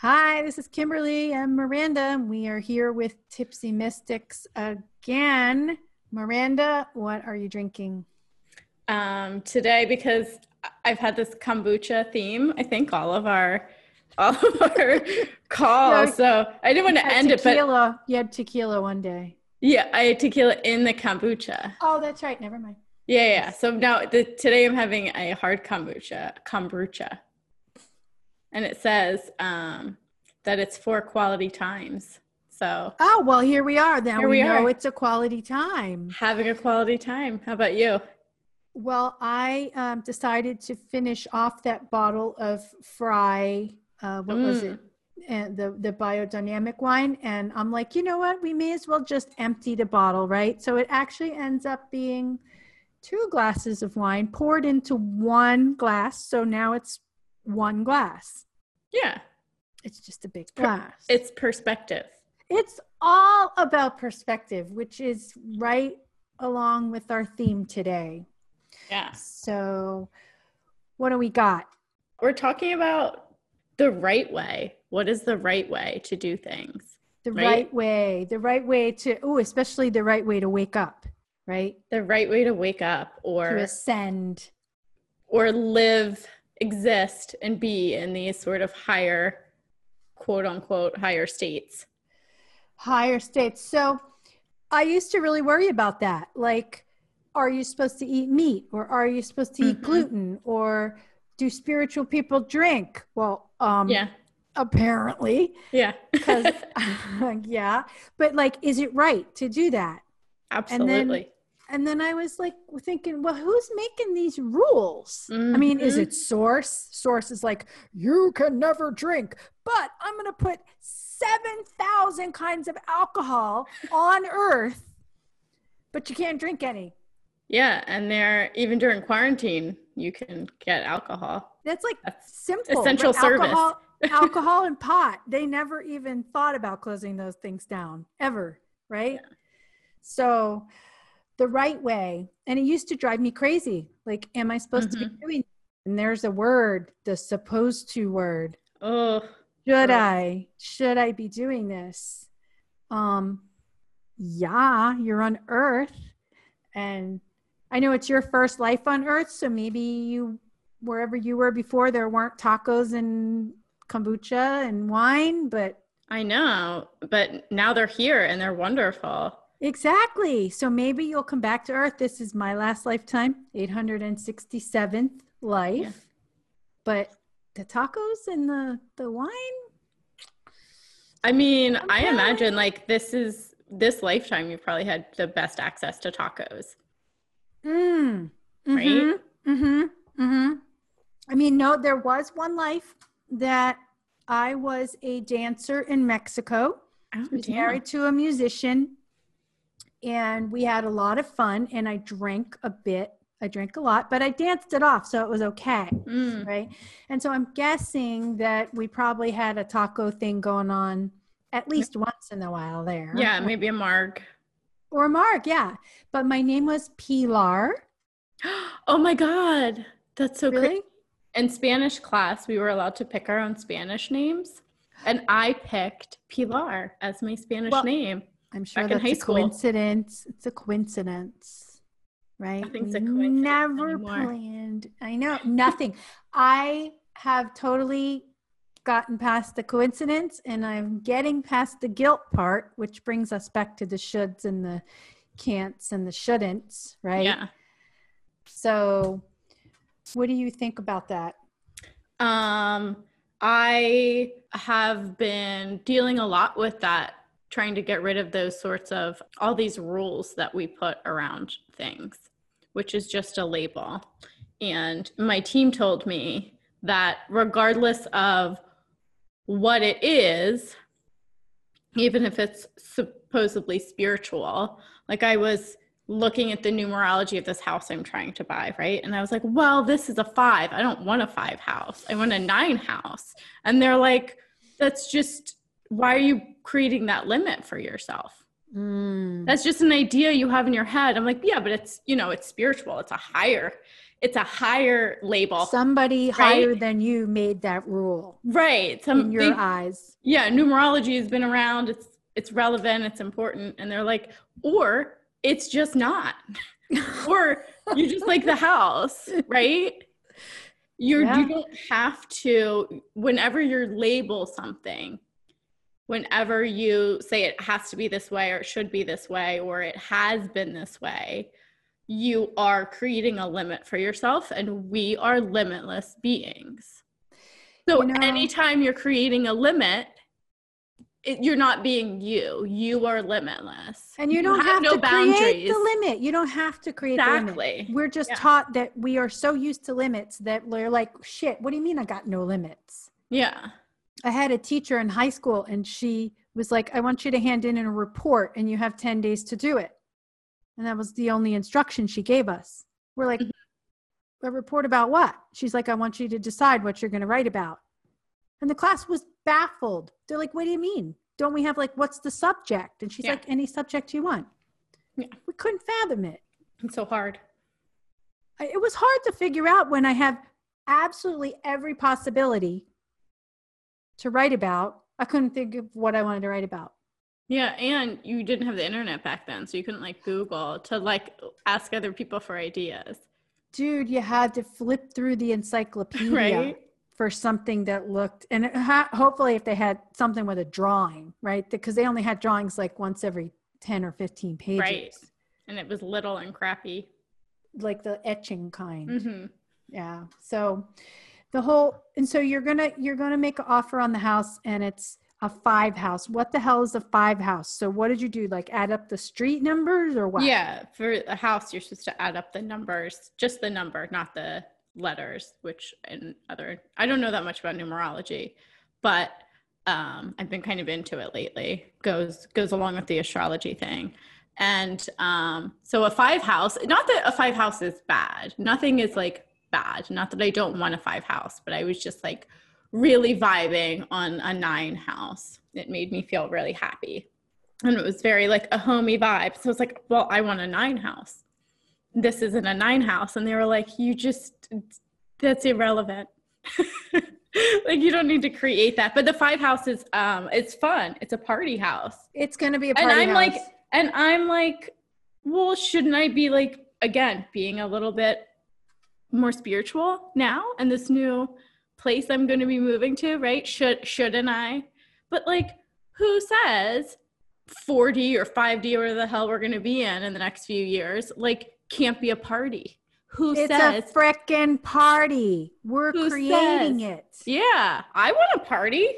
Hi, this is Kimberly and Miranda, and we are here with Tipsy Mystics again. Miranda, what are you drinking? Um, today, because I've had this kombucha theme, I think all of our all of our calls. so I didn't want to end tequila. it, but you had tequila one day. Yeah, I had tequila in the kombucha. Oh, that's right. Never mind. Yeah, yeah. So now the, today I'm having a hard kombucha, kombucha, and it says um, that it's for quality times. So oh well, here we are. Now we, we, know it's a quality time. Having a quality time. How about you? Well, I um, decided to finish off that bottle of Frey. Uh, what mm. was it? And the the biodynamic wine, and I'm like, you know what? We may as well just empty the bottle, right? So it actually ends up being two glasses of wine poured into one glass. So now it's one glass. Yeah. It's just a big glass. It's perspective. It's all about perspective, which is right along with our theme today. Yeah. So, what do we got? We're talking about the right way. What is the right way to do things? The right, right way. The right way to, oh, especially the right way to wake up, right? The right way to wake up or to ascend or live, exist, and be in these sort of higher quote unquote higher states. Higher states. So I used to really worry about that. Like, are you supposed to eat meat or are you supposed to eat mm-hmm. gluten or do spiritual people drink? Well, um, yeah. Apparently, yeah, because yeah, but like, is it right to do that? Absolutely and then I was like thinking, well, who's making these rules? Mm-hmm. I mean, is mm-hmm. it Source? Source is like, you can never drink, but I'm going to put 7,000 kinds of alcohol on earth, but you can't drink any. Yeah. And they're even during quarantine, you can get alcohol. That's like That's simple. Essential service. Alcohol, alcohol and pot. They never even thought about closing those things down ever. Right. Yeah. So, the right way. And it used to drive me crazy. Like, am I supposed mm-hmm. to be mm-hmm. doing? And there's a word, the supposed to word. Oh, should I? Should I be doing this? Um, yeah, you're on Earth, and I know it's your first life on Earth, so maybe you, wherever you were before, there weren't tacos and kombucha and wine, but I know, but now they're here and they're wonderful. Exactly. So maybe you'll come back to Earth. This is my last lifetime, 867th life. Yeah. But the tacos and the the wine. I mean, okay. I imagine like this is this lifetime you probably had the best access to tacos. Mm. Mm-hmm. Right? Mm-hmm. Mm-hmm. I mean, no, there was one life that I was a dancer in Mexico. Oh, was married to a musician and we had a lot of fun and I drank a bit. I drank a lot, but I danced it off, so it was okay. Mm. Right. And so I'm guessing that we probably had a taco thing going on at least once in a while there. Yeah, maybe a marg. Or a marg, yeah. But my name was Pilar. oh my God. That's so really? In Spanish class, we were allowed to pick our own Spanish names. And I picked Pilar as my Spanish well, name. I'm sure that's a school. coincidence. It's a coincidence, right? I think a coincidence. Never anymore. planned. I know nothing. I have totally gotten past the coincidence and I'm getting past the guilt part, which brings us back to the shoulds and the can'ts and the shouldn'ts, right? Yeah. So, what do you think about that? Um, I have been dealing a lot with that trying to get rid of those sorts of all these rules that we put around things, which is just a label. And my team told me that regardless of what it is, even if it's supposedly spiritual, like I was looking at the numerology of this house I'm trying to buy, right? And I was like, well, this is a five. I don't want a five house. I want a nine house. And they're like, that's just why are you creating that limit for yourself? Mm. That's just an idea you have in your head. I'm like, yeah, but it's, you know, it's spiritual. It's a higher, it's a higher label. Somebody right? higher than you made that rule. Right. Some, in your they, eyes. Yeah, numerology has been around. It's it's relevant, it's important. And they're like, or it's just not. or you just like the house, right? You're yeah. you don't have to whenever you label something, whenever you say it has to be this way or it should be this way or it has been this way, you are creating a limit for yourself and we are limitless beings. So you know, anytime you're creating a limit, it, you're not being you. You are limitless. And you don't you have, have, no to boundaries. create the limit. You don't have to create exactly. the limit. We're just yeah. taught that we are so used to limits that we're like, shit, what do you mean I got no limits? Yeah. I had a teacher in high school and she was like, I want you to hand in a report and you have 10 days to do it. And that was the only instruction she gave us. We're like, mm-hmm. a report about what? She's like, I want you to decide what you're going to write about. And the class was baffled. They're like, what do you mean? Don't we have like, what's the subject? And she's yeah. like, any subject you want. Yeah. We couldn't fathom it. It's so hard. I, it was hard to figure out when I have absolutely every possibility to write about. I couldn't think of what I wanted to write about. Yeah, and you didn't have the internet back then, so you couldn't like Google to like ask other people for ideas. Dude, you had to flip through the encyclopedia. Right? for something that looked and ha- hopefully if they had something with a drawing right because they only had drawings like once every 10 or 15 pages right and it was little and crappy like the etching kind mm-hmm. yeah so the whole and so you're gonna you're gonna make an offer on the house and it's a five house what the hell is a five house so what did you do like add up the street numbers or what yeah for a house you're supposed to add up the numbers just the number not the letters, which and other I don't know that much about numerology, but um, I've been kind of into it lately. Goes goes along with the astrology thing. And um, so a five house, not that a five house is bad. Nothing is like bad. Not that I don't want a five house, but I was just like really vibing on a nine house. It made me feel really happy. And it was very like a homey vibe. So it's like, well, I want a nine house this isn't a nine house and they were like you just that's irrelevant like you don't need to create that but the five house is um it's fun it's a party house it's gonna be a party and i'm house. like and i'm like well shouldn't i be like again being a little bit more spiritual now and this new place i'm going to be moving to right should shouldn't i but like who says 4d or 5d or the hell we're going to be in in the next few years like can't be a party? Who it's says a frickin' party? We're creating says, it. Yeah, I want a party.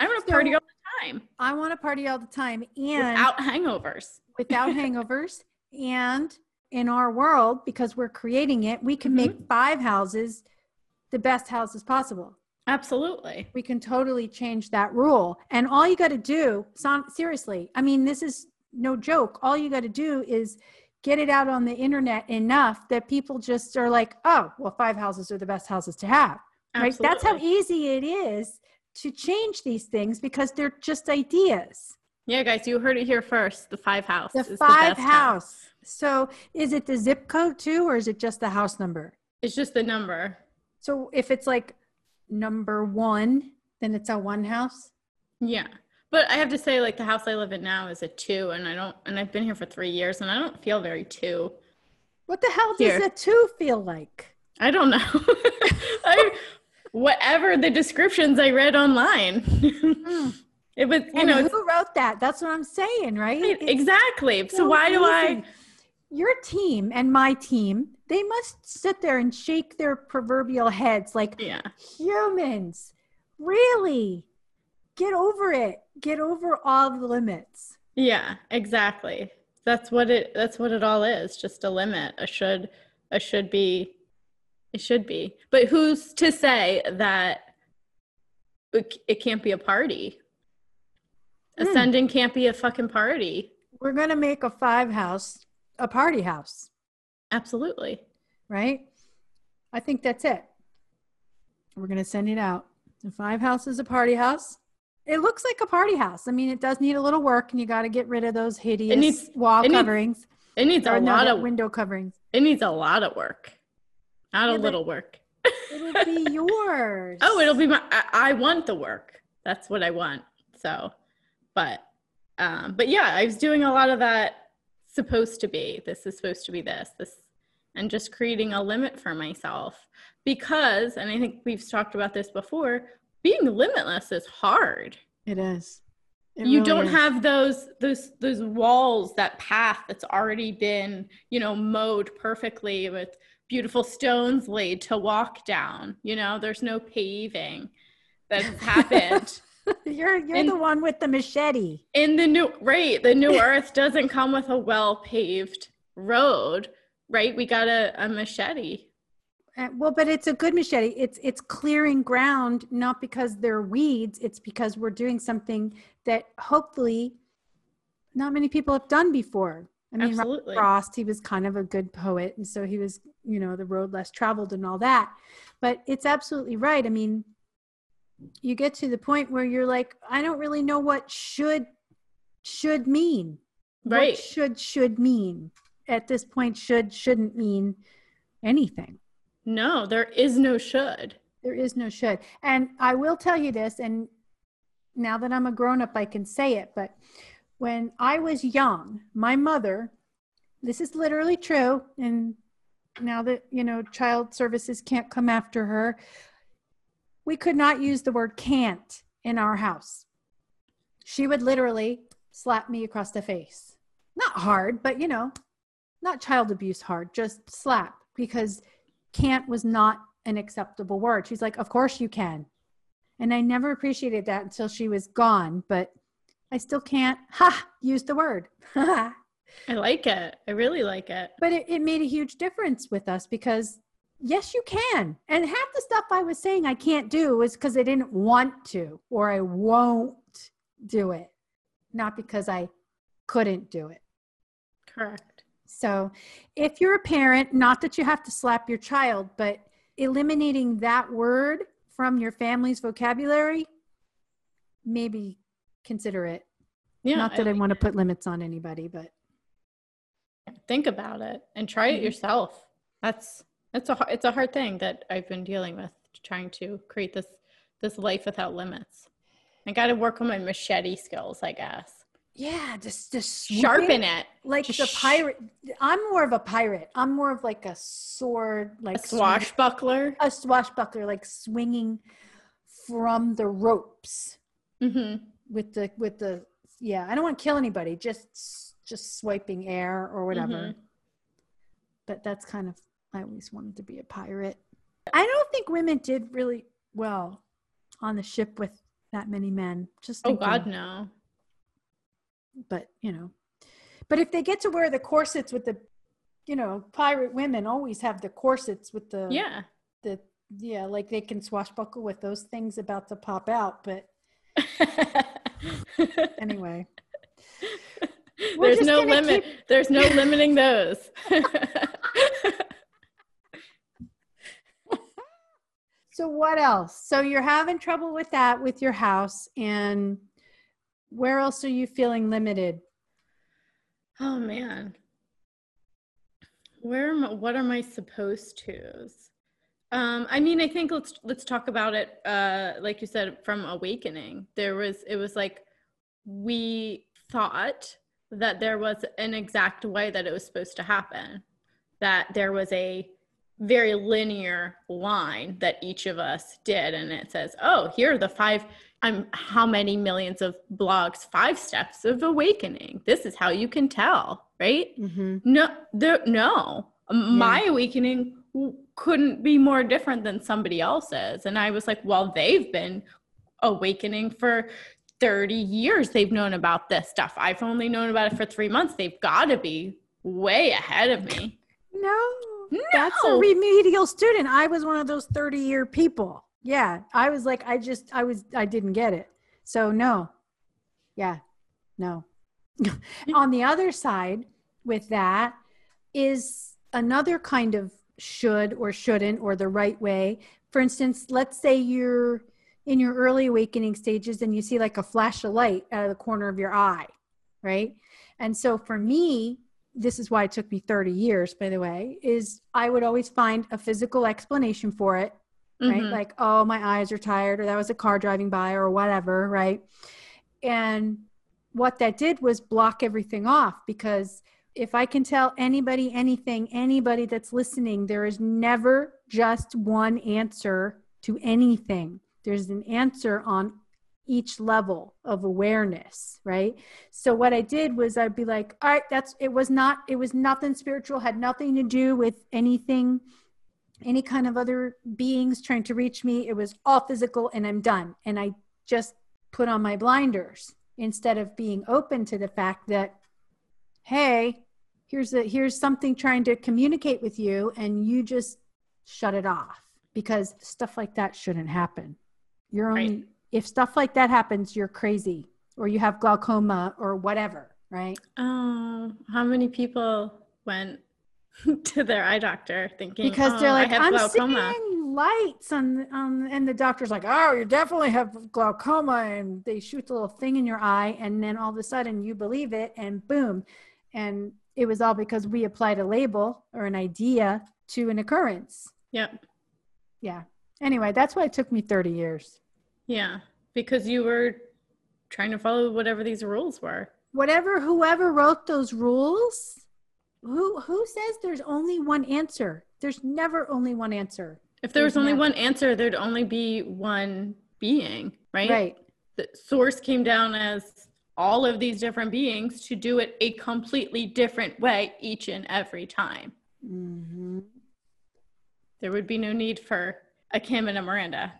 I want a party all the time. I want a party all the time, and without hangovers. Without hangovers, and in our world, because we're creating it, we can mm-hmm. make five houses the best houses possible. Absolutely. We can totally change that rule. And all you got to do, seriously, I mean, this is no joke. All you got to do is get it out on the internet enough that people just are like, oh, well, five houses are the best houses to have. Right? That's how easy it is to change these things because they're just ideas. Yeah, guys, you heard it here first. The five house. The five the house. house. So is it the zip code too, or is it just the house number? It's just the number. So if it's like number one, then it's a one house? Yeah. But I have to say, like the house I live in now is a two, and I don't, and I've been here for three years, and I don't feel very two. What the hell here. does a two feel like? I don't know. I, whatever the descriptions I read online. Mm. It was, you and know, who wrote that? That's what I'm saying, right? exactly. So, why do I? Your team and my team, they must sit there and shake their proverbial heads like yeah. humans. Really? Get over it get over all the limits. Yeah, exactly. That's what it that's what it all is, just a limit. A should a should be it should be. But who's to say that it, it can't be a party? Mm. Ascending can't be a fucking party. We're going to make a five house a party house. Absolutely. Right? I think that's it. We're going to send it out. The five house is a party house. It looks like a party house. I mean, it does need a little work, and you got to get rid of those hideous needs, wall it coverings. Needs, it needs a lot of window coverings. It needs a lot of work. not Yeah, a little work. It'll be yours. Oh, it'll be my. I, I want the work. That's what I want. So, but, um, but yeah, I was doing a lot of that. Supposed to be. This is supposed to be this. This, and just creating a limit for myself because, and I think we've talked about this before. Being limitless is hard. It is. It you really don't is. have those those those walls that path that's already been you know mowed perfectly with beautiful stones laid to walk down you know there's no paving that's happened you're you're And- the one with the machete. in the new right the new earth doesn't come with a well paved road right we got a, a machete Uh, well, but it's a good machete. It's it's clearing ground, not because they're weeds. It's because we're doing something that hopefully not many people have done before. I mean, Robert Frost, he was kind of a good poet, and so he was, you know, the road less traveled and all that. But it's absolutely right. I mean, you get to the point where you're like, I don't really know what should should mean. right What should should mean at this point? Should shouldn't mean anything. no there is no should There is no should. And I will tell you this, and now that I'm a grown up, I can say it. But when I was young, my mother, this is literally true. And now that, you know, child services can't come after her, we could not use the word can't in our house. She would literally slap me across the face. Not hard, but, you know, not child abuse hard, just slap because can't was not an acceptable word. She's like, Of course you can. And I never appreciated that until she was gone, but I still can't, ha, use the word. i like it i really like it it, it made a huge difference with us because, yes, you can. And half the stuff I was saying I can't do was because I didn't want to or I won't do it, not because I couldn't do it. correct So, if you're a parent, not that you have to slap your child, but eliminating that word from your family's vocabulary, maybe consider it. yeah not that I, like want to put limits on anybody, but think about it and try it Mhm. yourself that's that's a it's a hard thing that i've been dealing with trying to create this this life without limits i got to work on my machete skills i guess yeah, just just sharpen it like Just the pirate. I'm more of a pirate. I'm more of like a sword, like swing- swashbuckler a swashbuckler, like swinging from the ropes. hmm with the with the yeah i don't want to kill anybody just just swiping air or whatever Mhm. but that's kind of i always wanted to be a pirate. I don't think women did really well on the ship with that many men. Just oh god no. But you know but if they get to wear the corsets with the you know pirate women always have the corsets with the yeah. the yeah like they can swashbuckle with those things about to pop out but anyway. We're there's no limit. there's no limiting those So what else? So you're having trouble with that with your house and where else are you feeling limited? oh man where am I, what are my supposed to's um i mean i think let's let's talk about it uh like you said from awakening there was it was like we thought that there was an exact way that it was supposed to happen that there was a very linear line that each of us did. And it says oh here are the five i'm how many millions of blogs five steps of awakening. This is how you can tell right? Mm-hmm. no there no. My awakening couldn't be more different than somebody else's. And i was like well they've been awakening for 30 years. They've known about this stuff. I've only known about it for three months. They've got to be way ahead of me. No, that's a remedial student. I was one of those 30 year people. Yeah. I was like, I just, I was, I didn't get it. So no. Yeah. No. On the other side with that is another kind of should or shouldn't or the right way. For instance, let's say you're in your early awakening stages and you see like a flash of light out of the corner of your eye, right? And so for me, this is why it took me 30 years, by the way, is I would always find a physical explanation for it, right? Mhm. Like, oh, my eyes are tired, or that was a car driving by, or whatever, right? And what that did was block everything off because if I can tell anybody anything, anybody that's listening, there is never just one answer to anything. There's an answer on each level of awareness, right? So what I did was I'd be like, all right, that's it was not it was nothing spiritual, had nothing to do with anything any kind of other beings trying to reach me. It was all physical and I'm done. And I just put on my blinders instead of being open to the fact that hey, here's a here's something trying to communicate with you and you just shut it off because stuff like that shouldn't happen. You're only Right. If stuff like that happens, you're crazy or you have glaucoma or whatever, right? Oh, how many people went to their eye doctor thinking Because "Oh, they're like, I glaucoma? seeing lights on, on, and the doctor's like, oh, you definitely have glaucoma, and they shoot the little thing in your eye, and then all of a sudden you believe it, and boom, and it was all because we applied a label or an idea to an occurrence. Yep. Yeah. Anyway, that's why it took me 30 years. Yeah, because you were trying to follow whatever these rules were. Whatever, whoever wrote those rules, who who says there's only one answer? There's never only one answer. If there was There's only never- one answer, there'd only be one being, right? Right. The source came down as all of these different beings to do it a completely different way each and every time. hmm There would be no need for a Kim and a Miranda.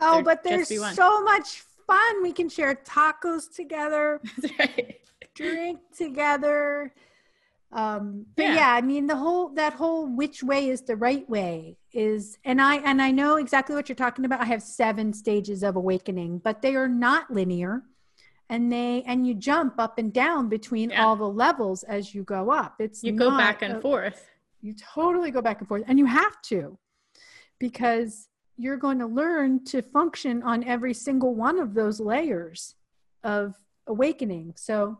Oh, There'd but there's so much fun. We can share tacos together, right. drink together. Um, but Yeah. yeah. I mean the whole that whole which way is the right way is and I and I know exactly what you're talking about. I have seven stages of awakening, but they are not linear. And they and you jump up and down between Yeah. all the levels as you go up. It's You go back and a- forth. you totally go back and forth, and you have to because you're going to learn to function on every single one of those layers of awakening. So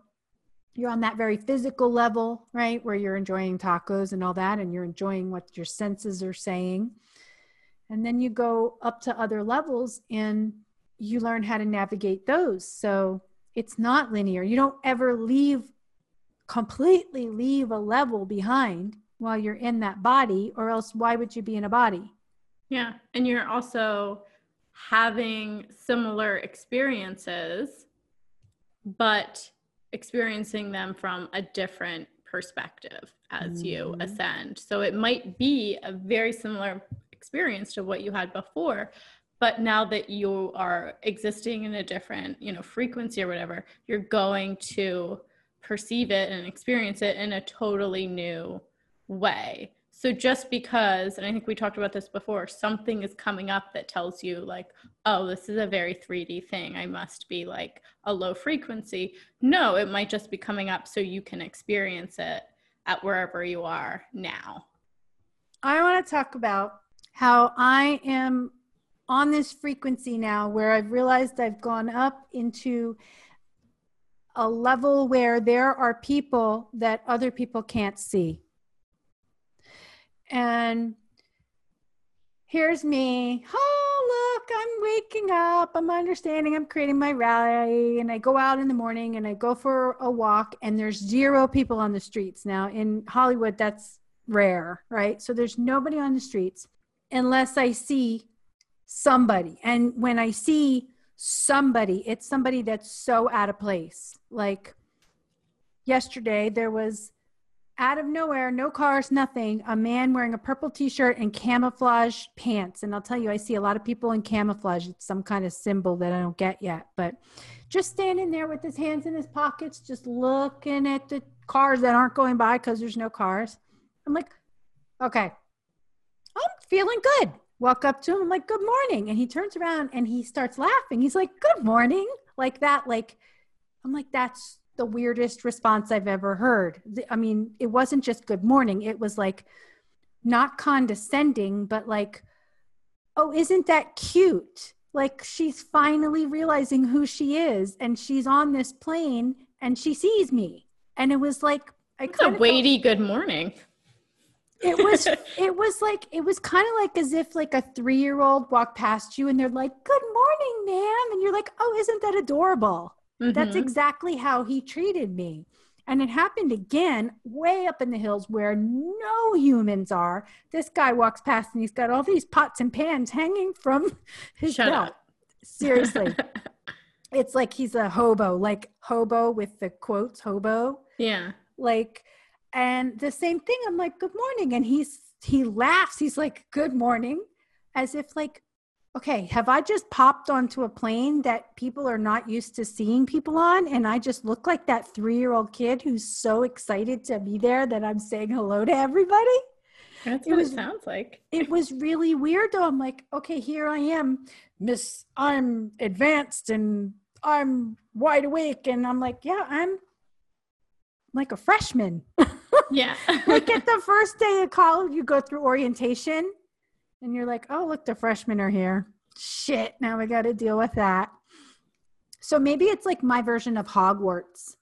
you're on that very physical level, right? Where you're enjoying tacos and all that, and you're enjoying what your senses are saying. And then you go up to other levels and you learn how to navigate those. So it's not linear. You don't ever leave completely leave a level behind while you're in that body, or else why would you be in a body? Yeah. And you're also having similar experiences, but experiencing them from a different perspective as you Mhm. ascend. So it might be a very similar experience to what you had before. But now that you are existing in a different, you know, frequency or whatever, you're going to perceive it and experience it in a totally new way. So just because, and I think we talked about this before, something is coming up that tells you, like, oh, this is a very 3D thing. I must be like a low frequency. No, it might just be coming up so you can experience it at wherever you are now. I want to talk about how I am on this frequency now where I've realized I've gone up into a level where there are people that other people can't see. And here's me. Oh, look, I'm waking up. I'm understanding. I'm creating my rally. And I go out in the morning and I go for a walk, and there's zero people on the streets. Now, in Hollywood, that's rare, right? So there's nobody on the streets unless I see somebody. And when I see somebody, it's somebody that's so out of place. Like yesterday, there was out of nowhere, no cars, nothing, a man wearing a purple t shirt and camouflage pants. And I'll tell you, I see a lot of people in camouflage. It's some kind of symbol that I don't get yet, but just standing there with his hands in his pockets, just looking at the cars that aren't going by because there's no cars. I'm like, okay, I'm feeling good. Walk up to him, I'm like, good morning. And he turns around and he starts laughing. He's like, good morning. Like that. Like, I'm like, that's the weirdest response I've ever heard. I mean, it wasn't just good morning, it was like not condescending, but like, oh, isn't that cute? Like, she's finally realizing who she is and she's on this plane and she sees me. And it was like I it's a weighty good morning. It was it was like it was kind of like as if like a three year old walked past you and they're like, Good morning, ma'am. And you're like, Oh, isn't that adorable? Mm-hmm. That's exactly how he treated me. And it happened again way up in the hills where no humans are. This guy walks past and he's got all these pots and pans hanging from his Shut belt. Up. Seriously. it's like he's a hobo, like hobo with the quotes, hobo. Yeah. Like, and the same thing. I'm like, good morning. And he's, he laughs. He's like, good morning. As if like, okay, have I just popped onto a plane that people are not used to seeing people on? And I just look like that three year old kid who's so excited to be there that I'm saying hello to everybody. That's it what was, it sounds like. It was really weird though. I'm like, okay, here I am, Miss, I'm advanced and I'm wide awake. And I'm like, yeah, I'm like a freshman. Yeah. like at the first day of college, you go through orientation and you're like, oh, look, the freshmen are here. Shit, now we got to deal with that. So maybe it's like my version of Hogwarts.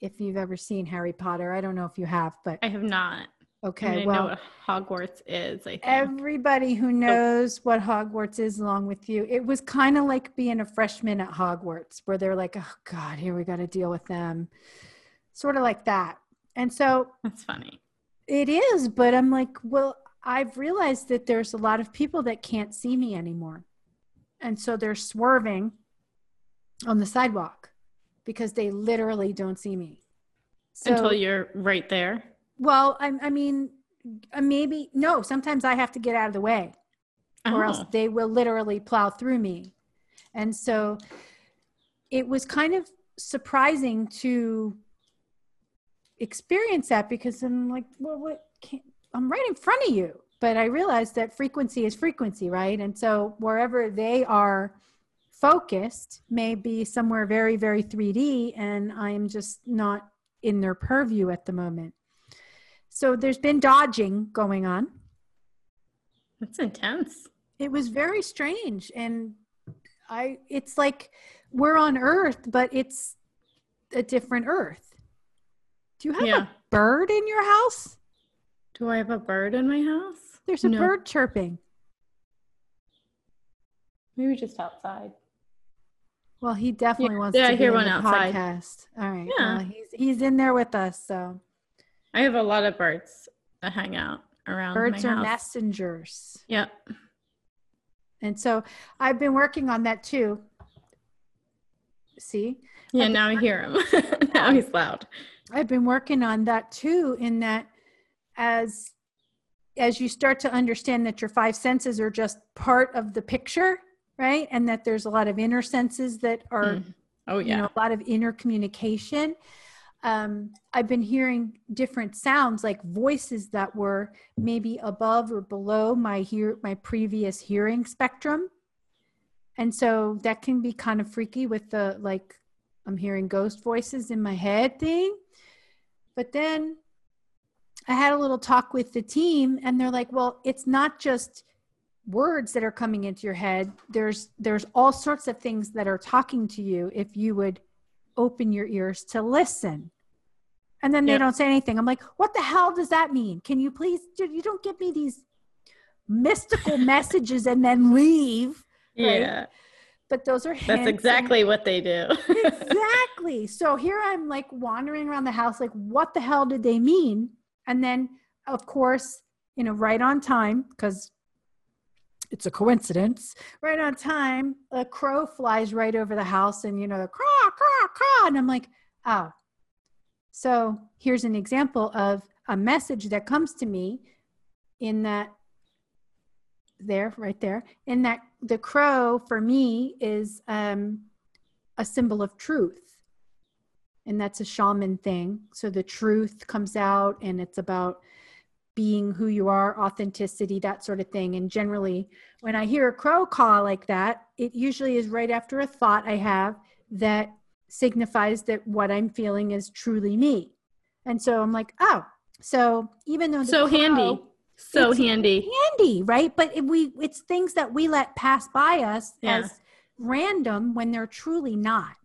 If you've ever seen Harry Potter, I don't know if you have, but I have not. Okay, I well, know what Hogwarts is. I think. everybody who oh. knows what Hogwarts is, along with you, it was kind of like being a freshman at Hogwarts, where they're like, "Oh God, here we got to deal with them," sort of like that. And so that's funny. It is, but I'm like, well, I've realized that there's a lot of people that can't see me anymore. And so they're swerving on the sidewalk because they literally don't see me. So, Until you're right there. Well, I, I mean, uh, maybe, no, sometimes I have to get out of the way oh. or else oh. they will literally plow through me. And so it was kind of surprising to experience that because I'm like, well, what can't, I'm right in front of you. But I realized that frequency is frequency, right? And so wherever they are focused may be somewhere very, very 3D, and I'm just not in their purview at the moment. So there's been dodging going on. That's intense. It was very strange. And I, it's like we're on Earth, but it's a different Earth. Do you have yeah. a bird in your house? Do I have a bird in my house? There's a no. bird chirping. Maybe just outside. Well, he definitely yeah, wants yeah, to I hear one outside. podcast. All right. Yeah. Well, he's he's in there with us, so I have a lot of birds that hang out around. Birds are house. messengers. Yep. And so I've been working on that too. See? Yeah, now I hear him. now he's loud. I've been working on that too in that as as you start to understand that your five senses are just part of the picture, right? And that there's a lot of inner senses that are mm. oh yeah, you know, a lot of inner communication. Um, I've been hearing different sounds like voices that were maybe above or below my hear my previous hearing spectrum. And so that can be kind of freaky with the like I'm hearing ghost voices in my head thing. But then I had a little talk with the team and they're like, well, it's not just words that are coming into your head. There's there's all sorts of things that are talking to you if you would open your ears to listen. And then they yep. don't say anything. I'm like, what the hell does that mean? Can you please dude, you don't give me these mystical messages and then leave. Right? Yeah. But those are That's exactly and, what they do. exactly. So here I'm like wandering around the house like what the hell did they mean? And then, of course, you know, right on time, because it's a coincidence, right on time, a crow flies right over the house and, you know, the craw, craw, craw. And I'm like, oh. So here's an example of a message that comes to me in that there right there in that the crow for me is um, a symbol of truth and that's a shaman thing. So the truth comes out and it's about being who you are, authenticity, that sort of thing. And generally, when I hear a crow call like that, it usually is right after a thought I have that signifies that what I'm feeling is truly me. And so I'm like, oh, so even though so crow, handy, so handy, handy, right? But it, we it's things that we let pass by us yeah. as random when they're truly not.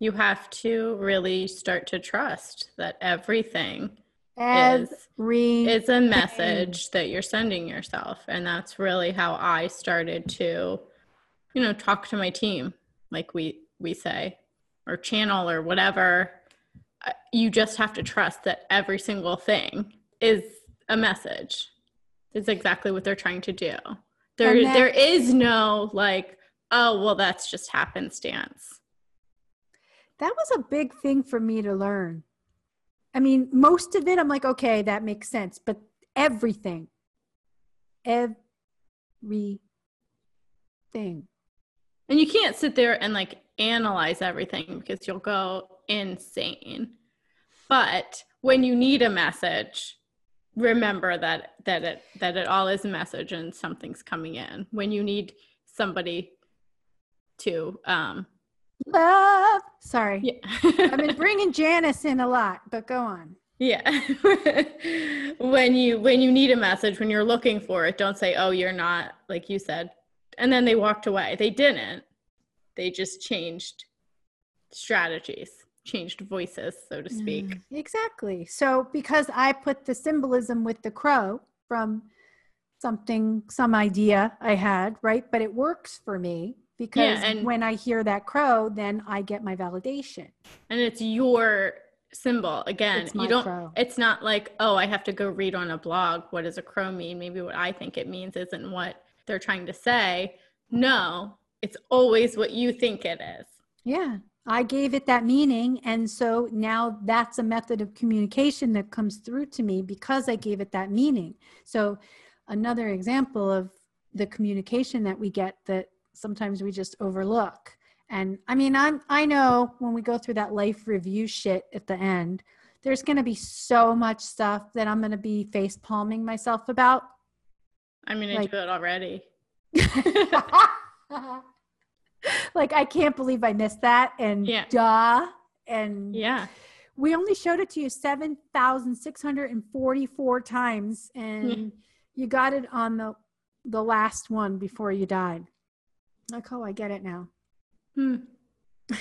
You have to really start to trust that everything Every is, is a message that you're sending yourself. And that's really how I started to, you know, talk to my team, like we we say, or channel or whatever. Uh, you just have to trust that every single thing is a message. It's exactly what they're trying to do. There that, there is no like, oh well that's just happenstance. That was a big thing for me to learn I mean, most of it, I'm like, okay, that makes sense. But everything, everything. And you can't sit there and like analyze everything because you'll go insane. But when you need a message, remember that that it that it all is a message and something's coming in. When you need somebody to um love. Sorry. Yeah. I've been bringing Janice in a lot, but go on. Yeah. when you when you need a message, when you're looking for it, don't say, "Oh, you're not," like you said. And then they walked away. They didn't. They just changed strategies, changed voices, so to speak. Mm, exactly. So because I put the symbolism with the crow from something some idea I had, right? But it works for me because yeah, and when I hear that crow, then I get my validation. And it's your symbol again. you don't. Crow. It's not like oh, I have to go read on a blog. What does a crow mean? Maybe what I think it means isn't what they're trying to say. No, it's always what you think it is. Yeah. I gave it that meaning. And so now that's a method of communication that comes through to me because I gave it that meaning. So, another example of the communication that we get that sometimes we just overlook. And I mean, I'm I know when we go through that life review shit at the end, there's going to be so much stuff that I'm going to be face palming myself about. I mean, I like, do it already. like I can't believe I missed that and yeah. duh and yeah. We only showed it to you 7,644 times and yeah. you got it on the the last one before you died. Like, oh, I get it now. Hmm.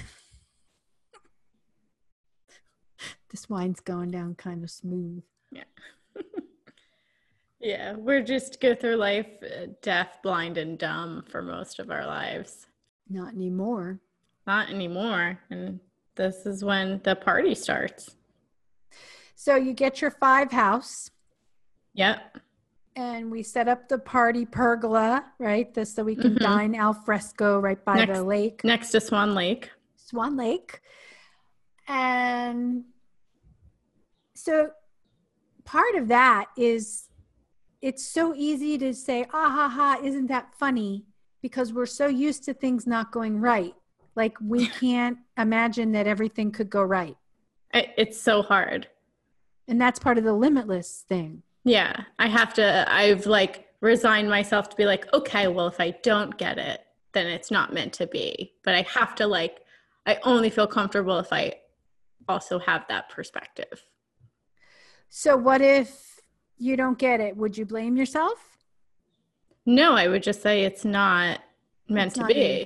this wine's going down kind of smooth. Yeah. yeah, we're just go through life uh, deaf, blind, and dumb for most of our lives. Not anymore. Not anymore. And this is when the party starts. So you get your five house. Yep and we set up the party pergola, right? This so we can mm-hmm. dine al fresco right by next, the lake. Next to Swan Lake. Swan Lake. And so part of that is it's so easy to say, ah ha ha, isn't that funny? Because we're so used to things not going right. Like we can't imagine that everything could go right. It's so hard. And that's part of the limitless thing yeah, I have to, I've like resigned myself to be like, okay, well, if I don't get it, then it's not meant to be. But I have to like, I only feel comfortable if I also have that perspective. So, what if you don't get it? Would you blame yourself? No, I would just say it's not meant it's to not be. You.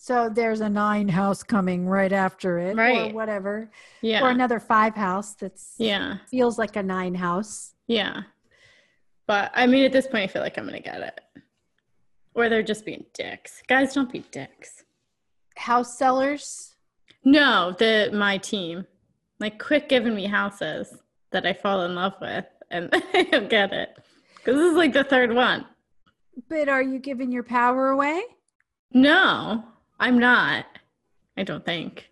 So there's a nine house coming right after it, right? Or whatever, yeah. Or another five house that's yeah feels like a nine house. Yeah. But I mean, at this point, I feel like I'm going to get it. Or they're just being dicks. Guys, don't be dicks. House sellers? No, the my team. Like, quit giving me houses that I fall in love with, and I don't get it because this is like the third one. But are you giving your power away? No, I'm not. I don't think.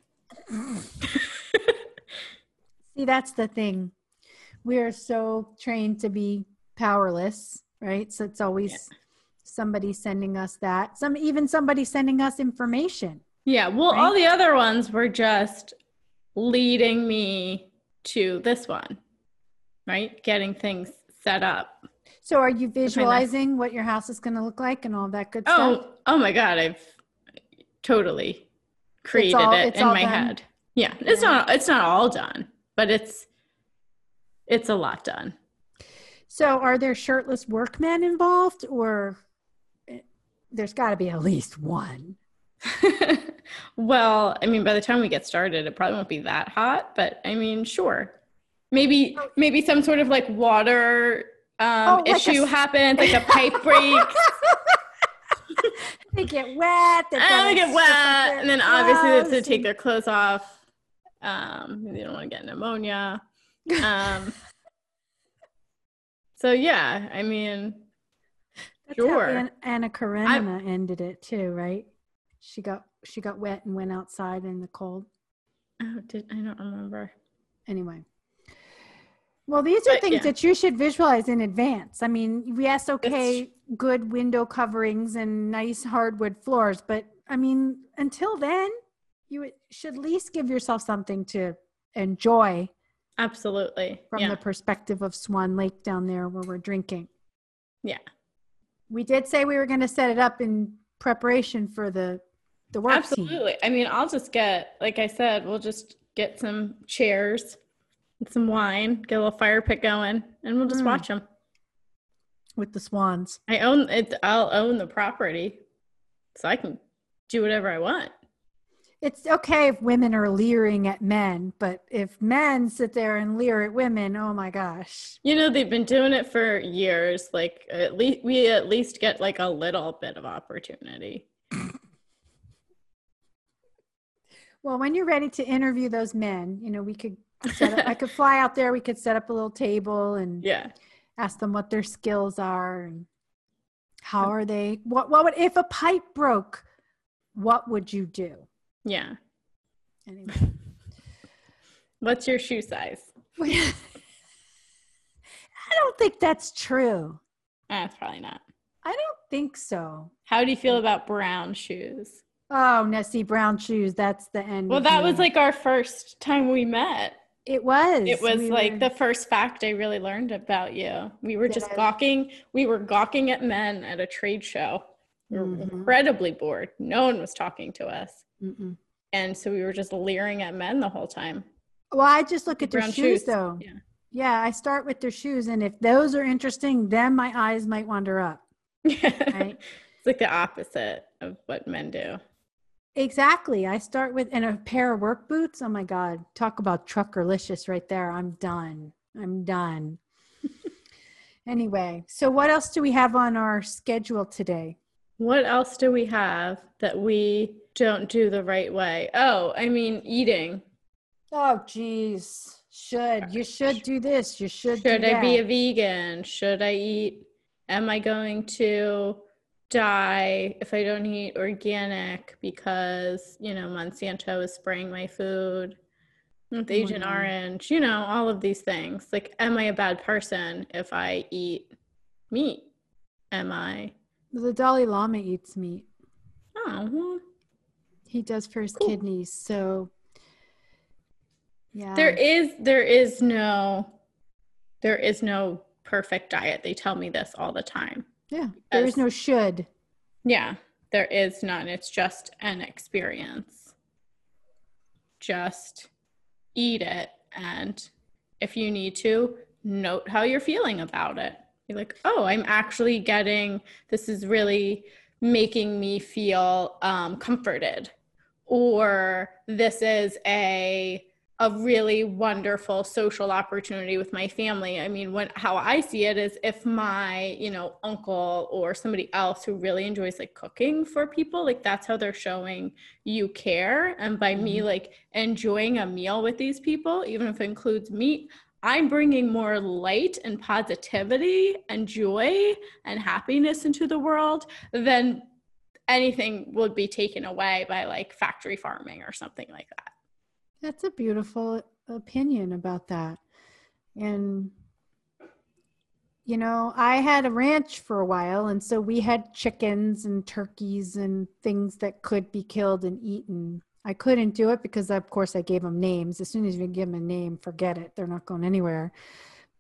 See, that's the thing we are so trained to be powerless, right? So it's always yeah. somebody sending us that. Some even somebody sending us information. Yeah. Well, right? all the other ones were just leading me to this one, right? Getting things set up. So are you visualizing what your house is going to look like and all that good oh, stuff? Oh oh my god, I've totally created all, it in my done. head. Yeah. It's yeah. not it's not all done, but it's it's a lot done. So, are there shirtless workmen involved, or eh, there's got to be at least one? well, I mean, by the time we get started, it probably won't be that hot, but I mean, sure. Maybe, maybe some sort of like water um, oh, like issue a... happens, like a pipe breaks. they get wet. They, and they get wet, and then obviously they have to take their clothes off. Um, they don't want to get pneumonia. Um, so yeah, I mean, That's sure. Anna Karenina ended it too, right? She got she got wet and went outside in the cold. Oh, did I don't remember. Anyway. Well, these are but, things yeah. that you should visualize in advance. I mean, yes, okay, it's... good window coverings and nice hardwood floors, but I mean, until then, you should at least give yourself something to enjoy. Absolutely. From yeah. the perspective of Swan Lake down there where we're drinking. Yeah. We did say we were going to set it up in preparation for the the work Absolutely. Team. I mean, I'll just get like I said, we'll just get some chairs some wine, get a little fire pit going, and we'll just mm. watch them with the swans. I own it. I'll own the property, so I can do whatever I want. It's okay if women are leering at men, but if men sit there and leer at women, oh my gosh. You know, they've been doing it for years. Like at least we at least get like a little bit of opportunity. well, when you're ready to interview those men, you know, we could up, I could fly out there. We could set up a little table and yeah, ask them what their skills are and how are they. What what would if a pipe broke? What would you do? Yeah. Anyway, what's your shoe size? I don't think that's true. Ah, that's probably not. I don't think so. How do you feel about brown shoes? Oh, Nessie brown shoes. That's the end. Well, that was like our first time we met. It was. It was we like were... the first fact I really learned about you. We were just gawking. We were gawking at men at a trade show. We were mm-hmm. incredibly bored. No one was talking to us. Mm-mm. And so we were just leering at men the whole time. Well, I just look at their shoes, shoes, though. Yeah. Yeah, I start with their shoes. And if those are interesting, then my eyes might wander up. Right? it's like the opposite of what men do. Exactly. I start with in a pair of work boots. Oh my God. Talk about truckerlicious right there. I'm done. I'm done. anyway, so what else do we have on our schedule today? What else do we have that we don't do the right way? Oh, I mean, eating. Oh, geez. Should. You should do this. You should. Should I be a vegan? Should I eat? Am I going to die if I don't eat organic because, you know, Monsanto is spraying my food with Agent mm-hmm. Orange, you know, all of these things. Like, am I a bad person if I eat meat? Am I? The Dalai Lama eats meat. Oh, well. He does for his cool. kidneys. So, yeah. There is, there is no, there is no perfect diet. They tell me this all the time. Yeah. There is no should. Yeah. There is none. It's just an experience. Just eat it. And if you need to, note how you're feeling about it. You're like, oh, I'm actually getting this is really making me feel um, comforted. Or this is a a really wonderful social opportunity with my family. I mean, when how I see it is if my, you know, uncle or somebody else who really enjoys like cooking for people, like that's how they're showing you care. And by mm-hmm. me like enjoying a meal with these people, even if it includes meat, I'm bringing more light and positivity and joy and happiness into the world than anything would be taken away by like factory farming or something like that. That's a beautiful opinion about that. And, you know, I had a ranch for a while, and so we had chickens and turkeys and things that could be killed and eaten. I couldn't do it because, of course, I gave them names. As soon as you give them a name, forget it. They're not going anywhere.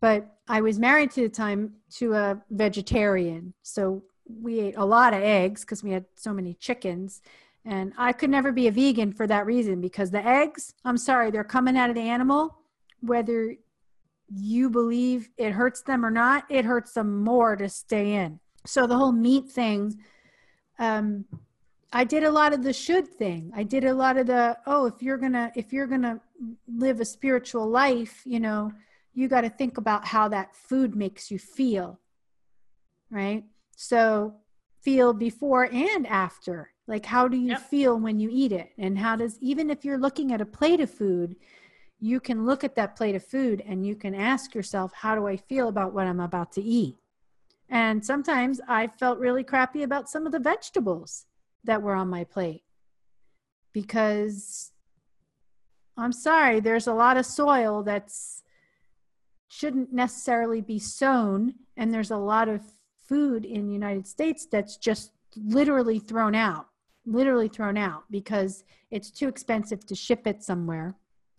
But I was married to the time to a vegetarian. So we ate a lot of eggs because we had so many chickens and I could never be a vegan for that reason because the eggs, I'm sorry, they're coming out of the animal. Whether you believe it hurts them or not, it hurts them more to stay in. So the whole meat thing, um, I did a lot of the should thing. I did a lot of the oh, if you're gonna if you're gonna live a spiritual life, you know, you got to think about how that food makes you feel, right? So feel before and after. Like how do you yep. feel when you eat it, and how does even if you're looking at a plate of food, you can look at that plate of food and you can ask yourself, how do I feel about what I'm about to eat? And sometimes I felt really crappy about some of the vegetables that were on my plate because I'm sorry, there's a lot of soil that's shouldn't necessarily be sown and there's a lot of food in the United States that's just literally thrown out, literally thrown out because it's too expensive to ship it somewhere.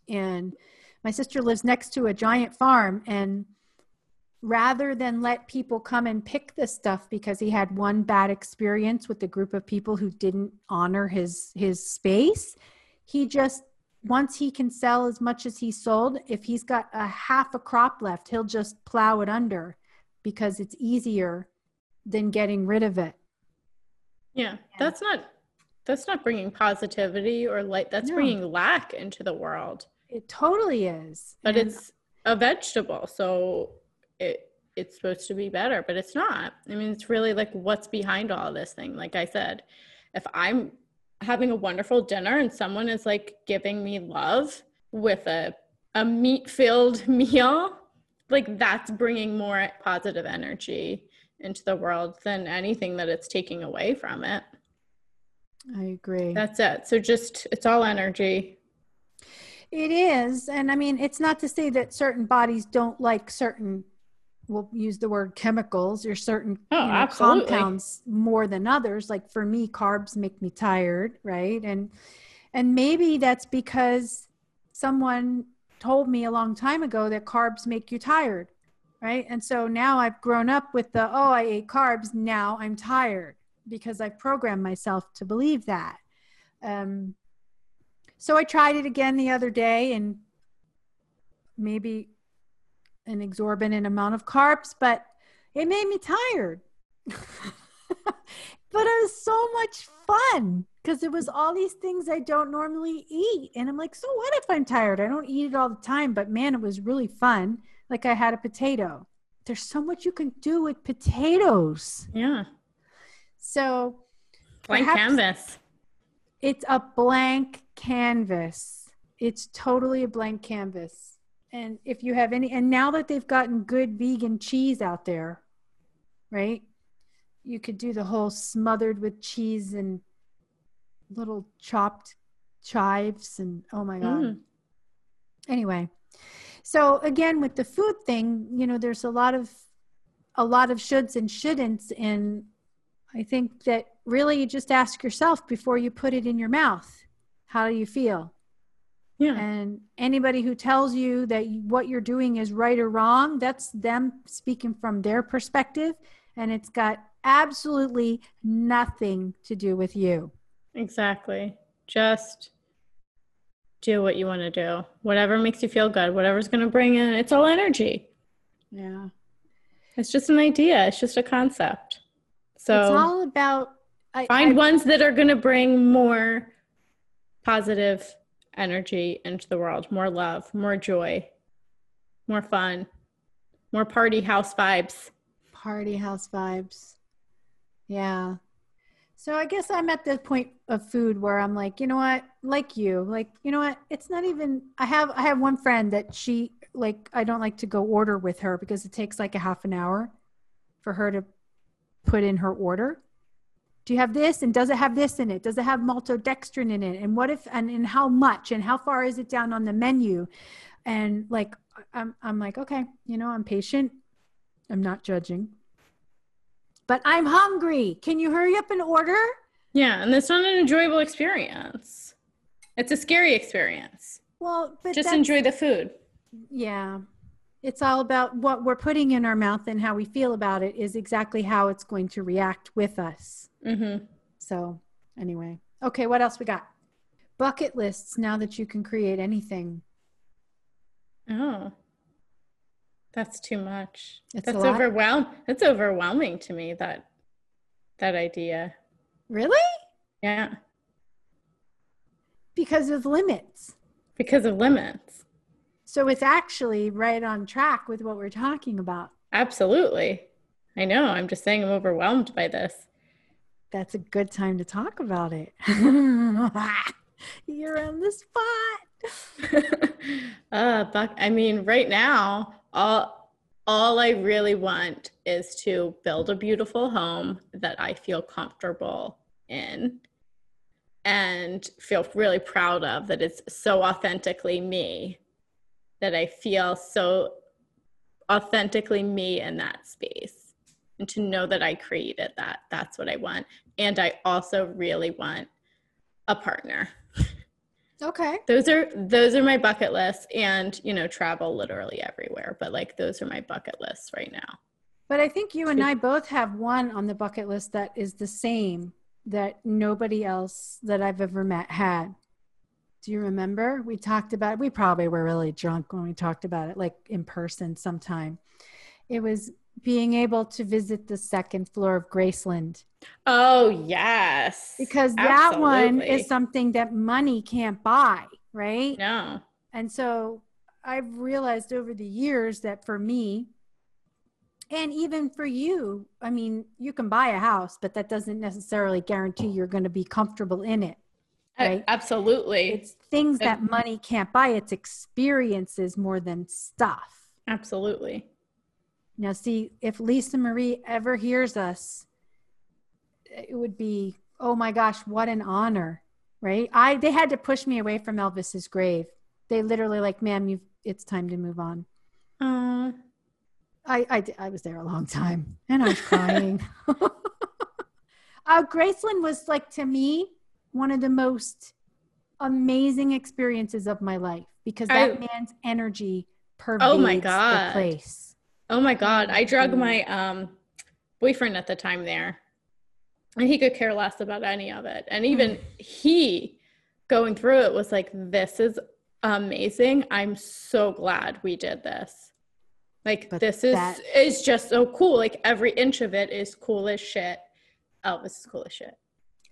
And my sister lives next to a giant farm and rather than let people come and pick this stuff because he had one bad experience with a group of people who didn't honor his his space he just once he can sell as much as he sold if he's got a half a crop left he'll just plow it under because it's easier than getting rid of it yeah that's not that's not bringing positivity or light that's no. bringing lack into the world it totally is but and it's a vegetable so it it's supposed to be better, but it's not. I mean, it's really like what's behind all this thing. Like I said, if I'm having a wonderful dinner and someone is like giving me love with a a meat filled meal, like that's bringing more positive energy into the world than anything that it's taking away from it. I agree. That's it. So just it's all energy. It is. And I mean, it's not to say that certain bodies don't like certain we'll use the word chemicals or certain oh, you know, compounds more than others like for me carbs make me tired right and and maybe that's because someone told me a long time ago that carbs make you tired right and so now i've grown up with the oh i ate carbs now i'm tired because i've programmed myself to believe that um, so i tried it again the other day and maybe an exorbitant amount of carbs, but it made me tired. but it was so much fun because it was all these things I don't normally eat. And I'm like, so what if I'm tired? I don't eat it all the time, but man, it was really fun. Like I had a potato. There's so much you can do with potatoes. Yeah. So blank canvas. It's a blank canvas. It's totally a blank canvas and if you have any and now that they've gotten good vegan cheese out there right you could do the whole smothered with cheese and little chopped chives and oh my god mm. anyway so again with the food thing you know there's a lot of a lot of shoulds and shouldn'ts and i think that really you just ask yourself before you put it in your mouth how do you feel yeah. And anybody who tells you that what you're doing is right or wrong, that's them speaking from their perspective. And it's got absolutely nothing to do with you. Exactly. Just do what you want to do. Whatever makes you feel good, whatever's going to bring in, it's all energy. Yeah. It's just an idea, it's just a concept. So it's all about I, find I, ones that are going to bring more positive energy into the world more love, more joy, more fun, more party house vibes. Party house vibes. Yeah. So I guess I'm at the point of food where I'm like, you know what? Like you, like, you know what? It's not even I have I have one friend that she like I don't like to go order with her because it takes like a half an hour for her to put in her order? Do you have this and does it have this in it? Does it have maltodextrin in it? And what if and, and how much and how far is it down on the menu? And like I'm, I'm like okay you know i'm patient. I'm not judging. But i'm hungry. Can you hurry up and order? Yeah and it's not an enjoyable experience. It's a scary experience. Well but just enjoy the food. Yeah it's all about what we're putting in our mouth and how we feel about it is exactly how it's going to react with us Mm-hmm. So, anyway, okay, what else we got? Bucket lists now that you can create anything. Oh, that's too much. It's that's overwhelming. That's overwhelming to me. That that idea. Really? Yeah. Because of limits. Because of limits. So it's actually right on track with what we're talking about. Absolutely. I know. I'm just saying I'm overwhelmed by this. That's a good time to talk about it. You're on the spot. uh, Buck, I mean, right now, all all I really want is to build a beautiful home that I feel comfortable in and feel really proud of that it's so authentically me that I feel so authentically me in that space and to know that I created that. That's what I want. And I also really want a partner. Okay. Those are those are my bucket lists and, you know, travel literally everywhere, but like those are my bucket lists right now. But I think you and I both have one on the bucket list that is the same that nobody else that I've ever met had. Do you remember? We talked about it. We probably were really drunk when we talked about it, like in person sometime. It was being able to visit the second floor of Graceland. Oh, yes. Because that one is something that money can't buy, right? No. And so I've realized over the years that for me, and even for you, I mean, you can buy a house, but that doesn't necessarily guarantee you're going to be comfortable in it. Right? Absolutely. It's things that money can't buy, it's experiences more than stuff. Absolutely. Now, see, if Lisa Marie ever hears us, it would be, oh my gosh, what an honor, right? I they had to push me away from Elvis's grave. They literally like, ma'am, you it's time to move on. Uh, I, I I was there a long time, and I was crying. uh, Graceland was like to me one of the most amazing experiences of my life because that I, man's energy pervades oh my God. the place. Oh my God. I drug my um, boyfriend at the time there, and he could care less about any of it. And even he going through it was like, this is amazing. I'm so glad we did this. Like but this is is just so cool. Like every inch of it is cool as shit. Elvis is cool as shit.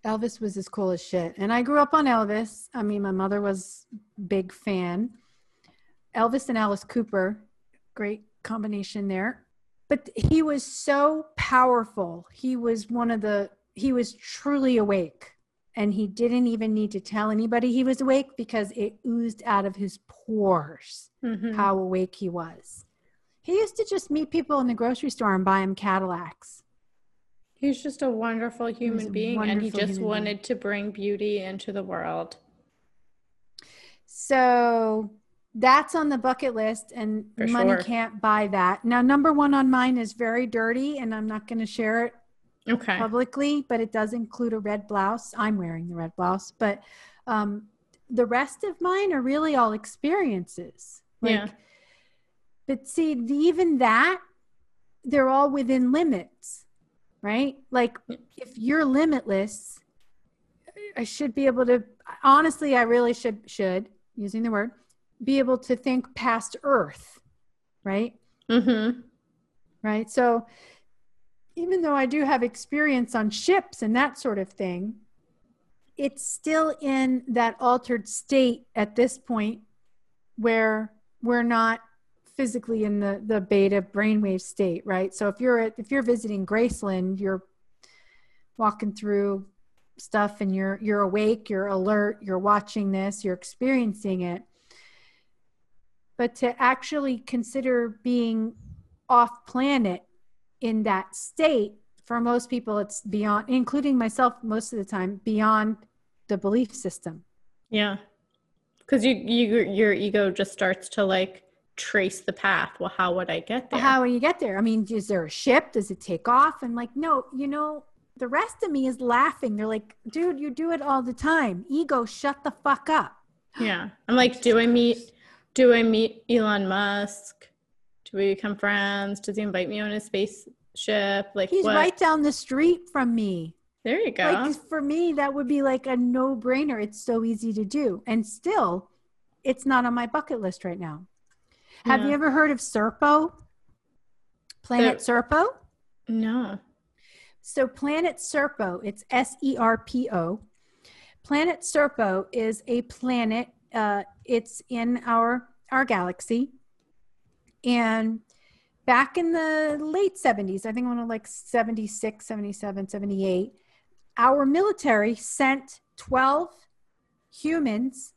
Elvis was as cool as shit. And I grew up on Elvis. I mean, my mother was big fan. Elvis and Alice Cooper, great combination there. But he was so powerful. He was one of the, he was truly awake. And he didn't even need to tell anybody he was awake because it oozed out of his pores mm-hmm. how awake he was. He used to just meet people in the grocery store and buy them Cadillacs. He's just a wonderful human being wonderful and he just wanted being. to bring beauty into the world. So that's on the bucket list and For money sure. can't buy that. Now, number one on mine is very dirty and I'm not going to share it okay. publicly, but it does include a red blouse. I'm wearing the red blouse, but um, the rest of mine are really all experiences. Like, yeah. But see, even that, they're all within limits, right? Like if you're limitless, I should be able to, honestly, I really should, should, using the word, be able to think past earth right mm-hmm. right so even though i do have experience on ships and that sort of thing it's still in that altered state at this point where we're not physically in the the beta brainwave state right? So if you're at, if you're visiting graceland you're walking through stuff and you're you're awake you're alert you're watching this you're experiencing it. But to actually consider being off planet in that state for most people it's beyond including myself most of the time beyond the belief system. Yeah. Because you, you your ego just starts to like trace the path well how would i get there how would you get there i mean is there a ship does it take off and like no you know the rest of me is laughing they're like dude you do it all the time ego shut the fuck up yeah i'm like do i meet do I meet Elon Musk? Do we become friends? Does he invite me on his spaceship? Like he's what? right down the street from me. There you go. Like for me, that would be like a no-brainer. It's so easy to do, and still, it's not on my bucket list right now. Have you ever heard of Serpo? Planet the, Serpo? No. So Planet Serpo, it's S E R P O. Planet Serpo is a planet. Uh, it's in our our galaxy, and back in the late 70s, I think one of like 76, 77, 78, our military sent 12 humans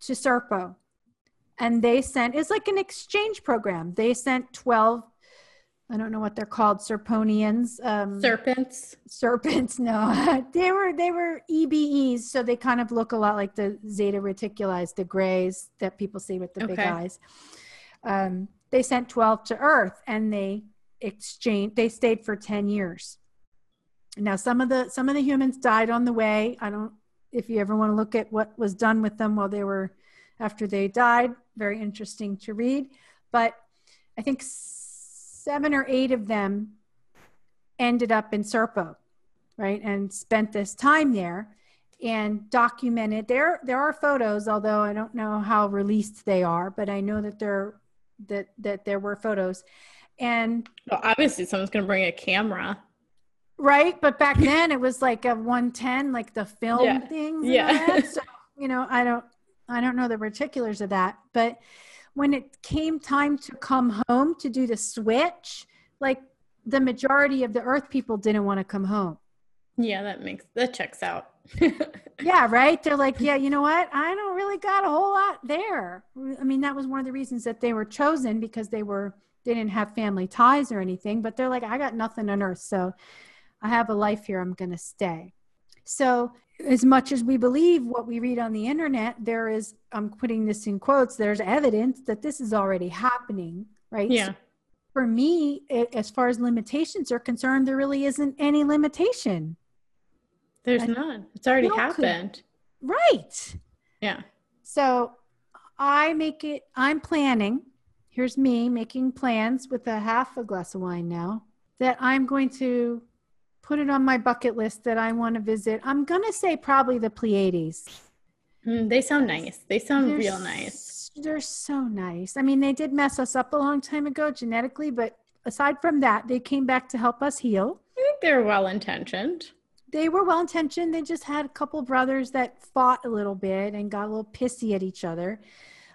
to Serpo. And they sent, it's like an exchange program. They sent 12 I don't know what they're called, Serponians. Um, serpents. Serpents. No, they were they were EBEs, so they kind of look a lot like the Zeta Reticulis, the grays that people see with the okay. big eyes. Um, they sent twelve to Earth, and they exchanged. They stayed for ten years. Now, some of the some of the humans died on the way. I don't. If you ever want to look at what was done with them while they were after they died, very interesting to read. But I think seven or eight of them ended up in Serpo, right, and spent this time there and documented. There, there are photos, although I don't know how released they are, but I know that there that that there were photos, and well, obviously someone's going to bring a camera, right? But back then it was like a one ten, like the film yeah. things. Yeah. so you know, I don't, I don't know the particulars of that, but when it came time to come home to do the switch, like the majority of the earth people didn't want to come home. Yeah, that makes that checks out. yeah, right. They're like, yeah, you know what? I don't really got a whole lot there. I mean, that was one of the reasons that they were chosen because they were they didn't have family ties or anything, but they're like, I got nothing on earth, so I have a life here. I'm going to stay. So as much as we believe what we read on the internet, there is, I'm putting this in quotes, there's evidence that this is already happening, right? Yeah. So for me, it, as far as limitations are concerned, there really isn't any limitation. There's I, none. It's already happened. Could, right. Yeah. So I make it, I'm planning. Here's me making plans with a half a glass of wine now that I'm going to put it on my bucket list that I want to visit. I'm going to say probably the Pleiades. Mm, they sound nice. They sound they're real nice. They're so nice. I mean, they did mess us up a long time ago genetically, but aside from that, they came back to help us heal. I think they're well intentioned. They were well intentioned. They just had a couple brothers that fought a little bit and got a little pissy at each other.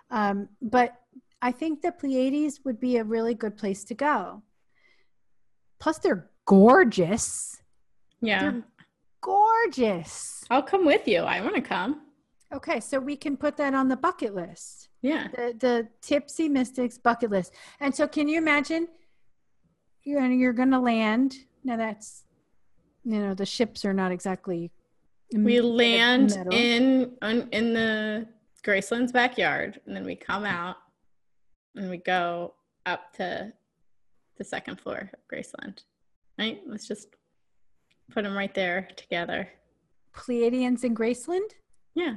Um, but I think the Pleiades would be a really good place to go. Plus, they're gorgeous. Yeah. They're gorgeous. I'll come with you. I want to come. Okay, so we can put that on the bucket list. Yeah. The the Tipsy Mystics bucket list. And so can you imagine you're you're going to land. Now that's you know, the ships are not exactly we land in in the Graceland's backyard and then we come out and we go up to the second floor of Graceland. Right? Let's just Put them right there together. Pleiadians in Graceland? Yeah.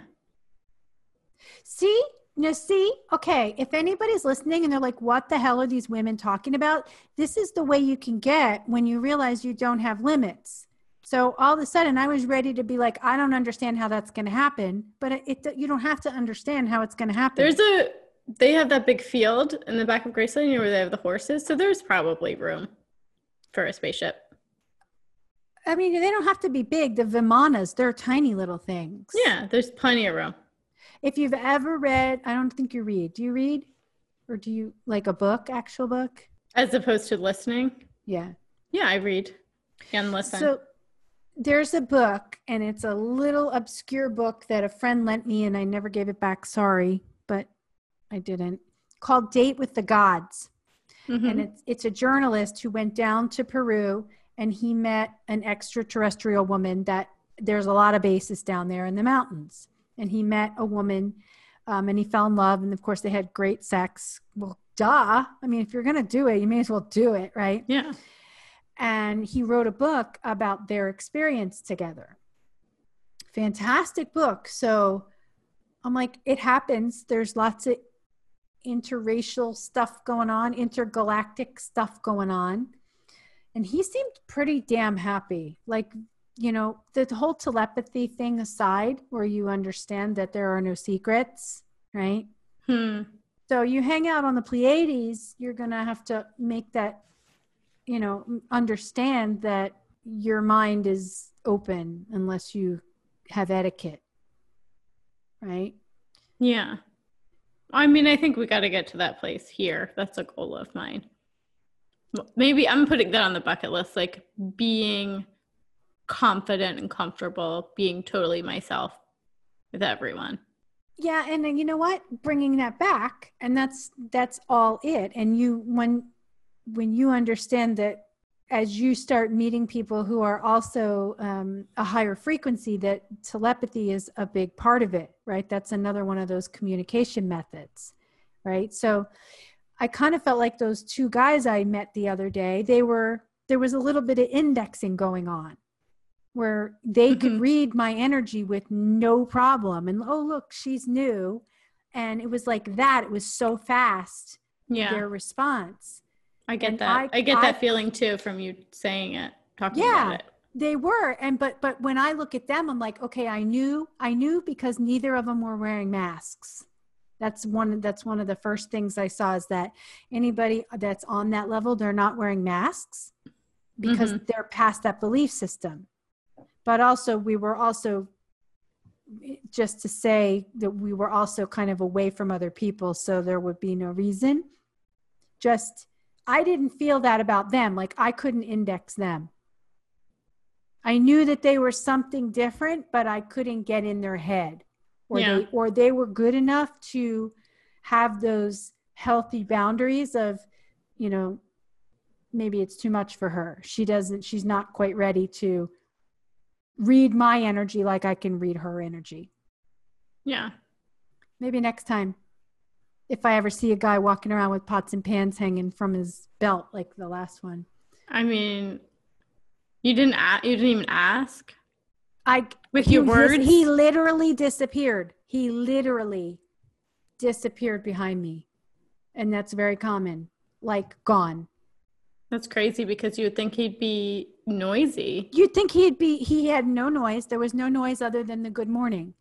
See? Now, see, okay, if anybody's listening and they're like, what the hell are these women talking about? This is the way you can get when you realize you don't have limits. So all of a sudden, I was ready to be like, I don't understand how that's going to happen, but it, it, you don't have to understand how it's going to happen. There's a, they have that big field in the back of Graceland where they have the horses. So there's probably room for a spaceship. I mean, they don't have to be big. The Vimanas, they're tiny little things. Yeah, there's plenty of room. If you've ever read, I don't think you read. Do you read? Or do you like a book, actual book? As opposed to listening? Yeah. Yeah, I read and listen. So there's a book, and it's a little obscure book that a friend lent me, and I never gave it back. Sorry, but I didn't. Called Date with the Gods. Mm-hmm. And it's it's a journalist who went down to Peru and he met an extraterrestrial woman that there's a lot of bases down there in the mountains. And he met a woman um, and he fell in love. And of course, they had great sex. Well, duh. I mean, if you're going to do it, you may as well do it, right? Yeah. And he wrote a book about their experience together. Fantastic book. So I'm like, it happens. There's lots of interracial stuff going on, intergalactic stuff going on and he seemed pretty damn happy. Like, you know, the whole telepathy thing aside, where you understand that there are no secrets, right? Hmm. So you hang out on the Pleiades, you're going to have to make that, you know, understand that your mind is open unless you have etiquette, right? Yeah. I mean, I think we got to get to that place here. That's a goal of mine. Maybe I'm putting that on the bucket list, like being confident and comfortable, being totally myself with everyone. Yeah, and you know what? Bringing that back, and that's that's all it. And you when when you understand that as you start meeting people who are also um, a higher frequency, that telepathy is a big part of it, right? That's another one of those communication methods, right? So I kind of felt like those two guys I met the other day, they were, there was a little bit of indexing going on where they mm-hmm. could read my energy with no problem. And oh, look, she's new. And it was like that. It was so fast, yeah. their response I get that. I, I get that I, feeling too from you saying it, talking yeah, about it. They were. And but but when I look at them, I'm like, okay, I knew, I knew because neither of them were wearing masks. That's one that's one of the first things I saw is that anybody that's on that level, they're not wearing masks because mm-hmm. they're past that belief system. But also we were also just to say that we were also kind of away from other people so there would be no reason just I didn't feel that about them. Like I couldn't index them. I knew that they were something different, but I couldn't get in their head. Or yeah. they or they were good enough to have those healthy boundaries of, you know, maybe it's too much for her. She doesn't she's not quite ready to read my energy like I can read her energy. Yeah. Maybe next time if I ever see a guy walking around with pots and pans hanging from his belt like the last one. I mean, you didn't a- you didn't even ask. I with he, your words. He literally disappeared. He literally disappeared behind me, and that's very common. Like gone. That's crazy because you would think he'd be noisy. You'd think he'd be. He had no noise. There was no noise other than the good morning.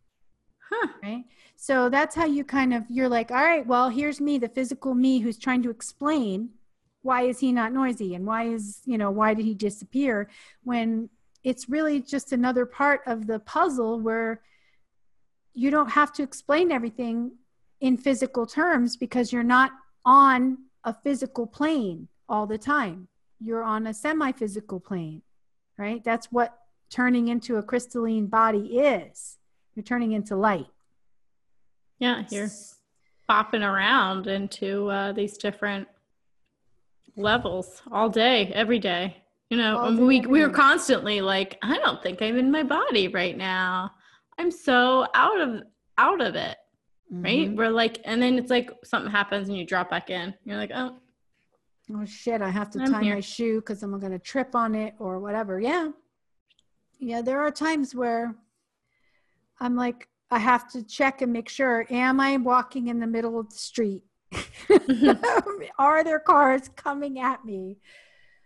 Huh. Right. So that's how you kind of you're like, all right, well, here's me, the physical me who's trying to explain why is he not noisy and why is, you know, why did he disappear when it's really just another part of the puzzle where you don't have to explain everything in physical terms because you're not on a physical plane all the time. You're on a semi physical plane, right? That's what turning into a crystalline body is. You're turning into light. Yeah, you're popping around into uh, these different levels all day, every day. You know, we we were constantly like, I don't think I'm in my body right now. I'm so out of out of it. Mm-hmm. Right? We're like, and then it's like something happens and you drop back in. You're like, oh, oh shit, I have to I'm tie here. my shoe because I'm gonna trip on it or whatever. Yeah, yeah. There are times where I'm like, I have to check and make sure am I walking in the middle of the street? Are there cars coming at me?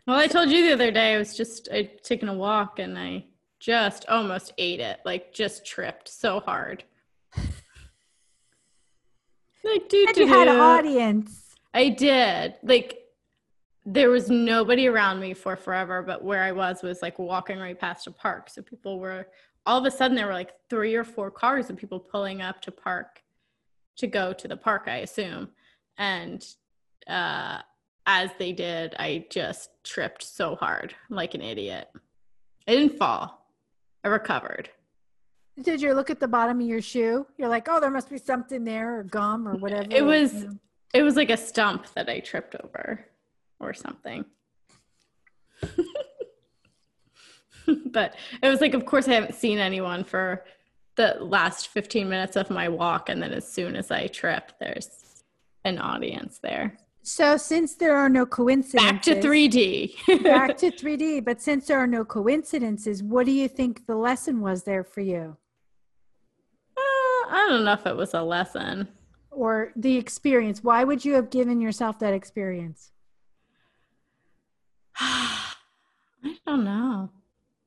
Well, I told you the other day I was just I taking a walk and I just almost ate it, like just tripped so hard. like, dude, you had an audience. I did. Like, there was nobody around me for forever, but where I was was like walking right past a park, so people were all of a sudden there were like three or four cars and people pulling up to park to go to the park i assume and uh as they did i just tripped so hard like an idiot i didn't fall i recovered did you look at the bottom of your shoe you're like oh there must be something there or gum or whatever it was you know. it was like a stump that i tripped over or something but it was like, of course, I haven't seen anyone for the last 15 minutes of my walk. And then as soon as I trip, there's an audience there. So, since there are no coincidences, back to 3D. back to 3D. But since there are no coincidences, what do you think the lesson was there for you? Uh, I don't know if it was a lesson or the experience. Why would you have given yourself that experience? I don't know.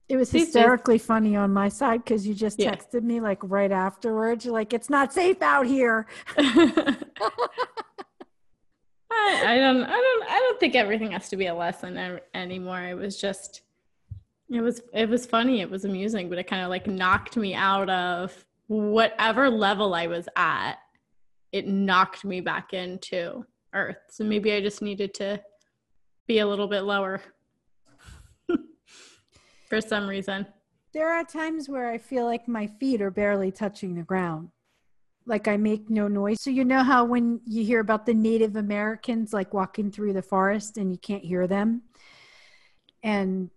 It was hysterically funny on my side because you just texted yeah. me like right afterwards. You're like, it's not safe out here. I, I, don't, I don't, I don't think everything has to be a lesson anymore. It was just, it was, it was funny. It was amusing, but it kind of like knocked me out of whatever level I was at, it knocked me back into earth. So maybe I just needed to be a little bit lower for some reason. There are times where I feel like my feet are barely touching the ground. Like I make no noise. So, you know how when you hear about the Native Americans like walking through the forest and you can't hear them? And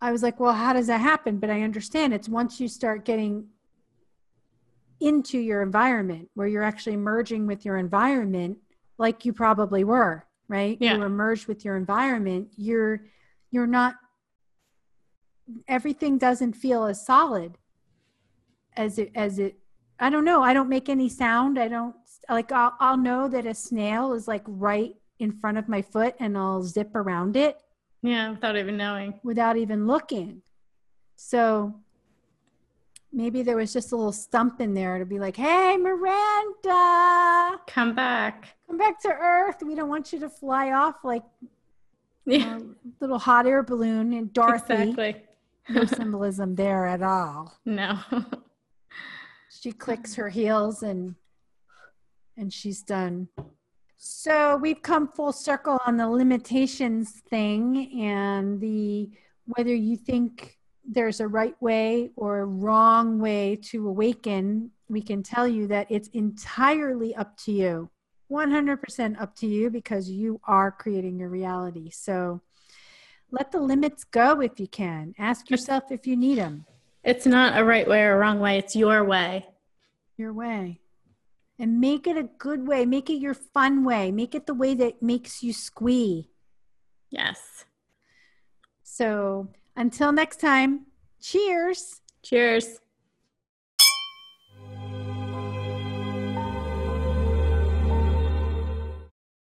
I was like, well, how does that happen? But I understand it's once you start getting into your environment where you're actually merging with your environment like you probably were right yeah. you were merged with your environment you're you're not everything doesn't feel as solid as it as it i don't know i don't make any sound i don't like i'll, I'll know that a snail is like right in front of my foot and i'll zip around it yeah without even knowing without even looking so maybe there was just a little stump in there to be like, hey, Miranda, come back. Come back to Earth. We don't want you to fly off like yeah. a little hot air balloon and Dorothy. Exactly. no symbolism there at all. No. she clicks her heels and and she's done. So we've come full circle on the limitations thing and the whether you think there's a right way or a wrong way to awaken, we can tell you that it's entirely up to you. 100% up to you because you are creating your reality. So let the limits go if you can. Ask yourself if you need them. It's not a right way or a wrong way, it's your way. Your way. And make it a good way. Make it your fun way. Make it the way that makes you squee. Yes. So until next time, cheers. Cheers.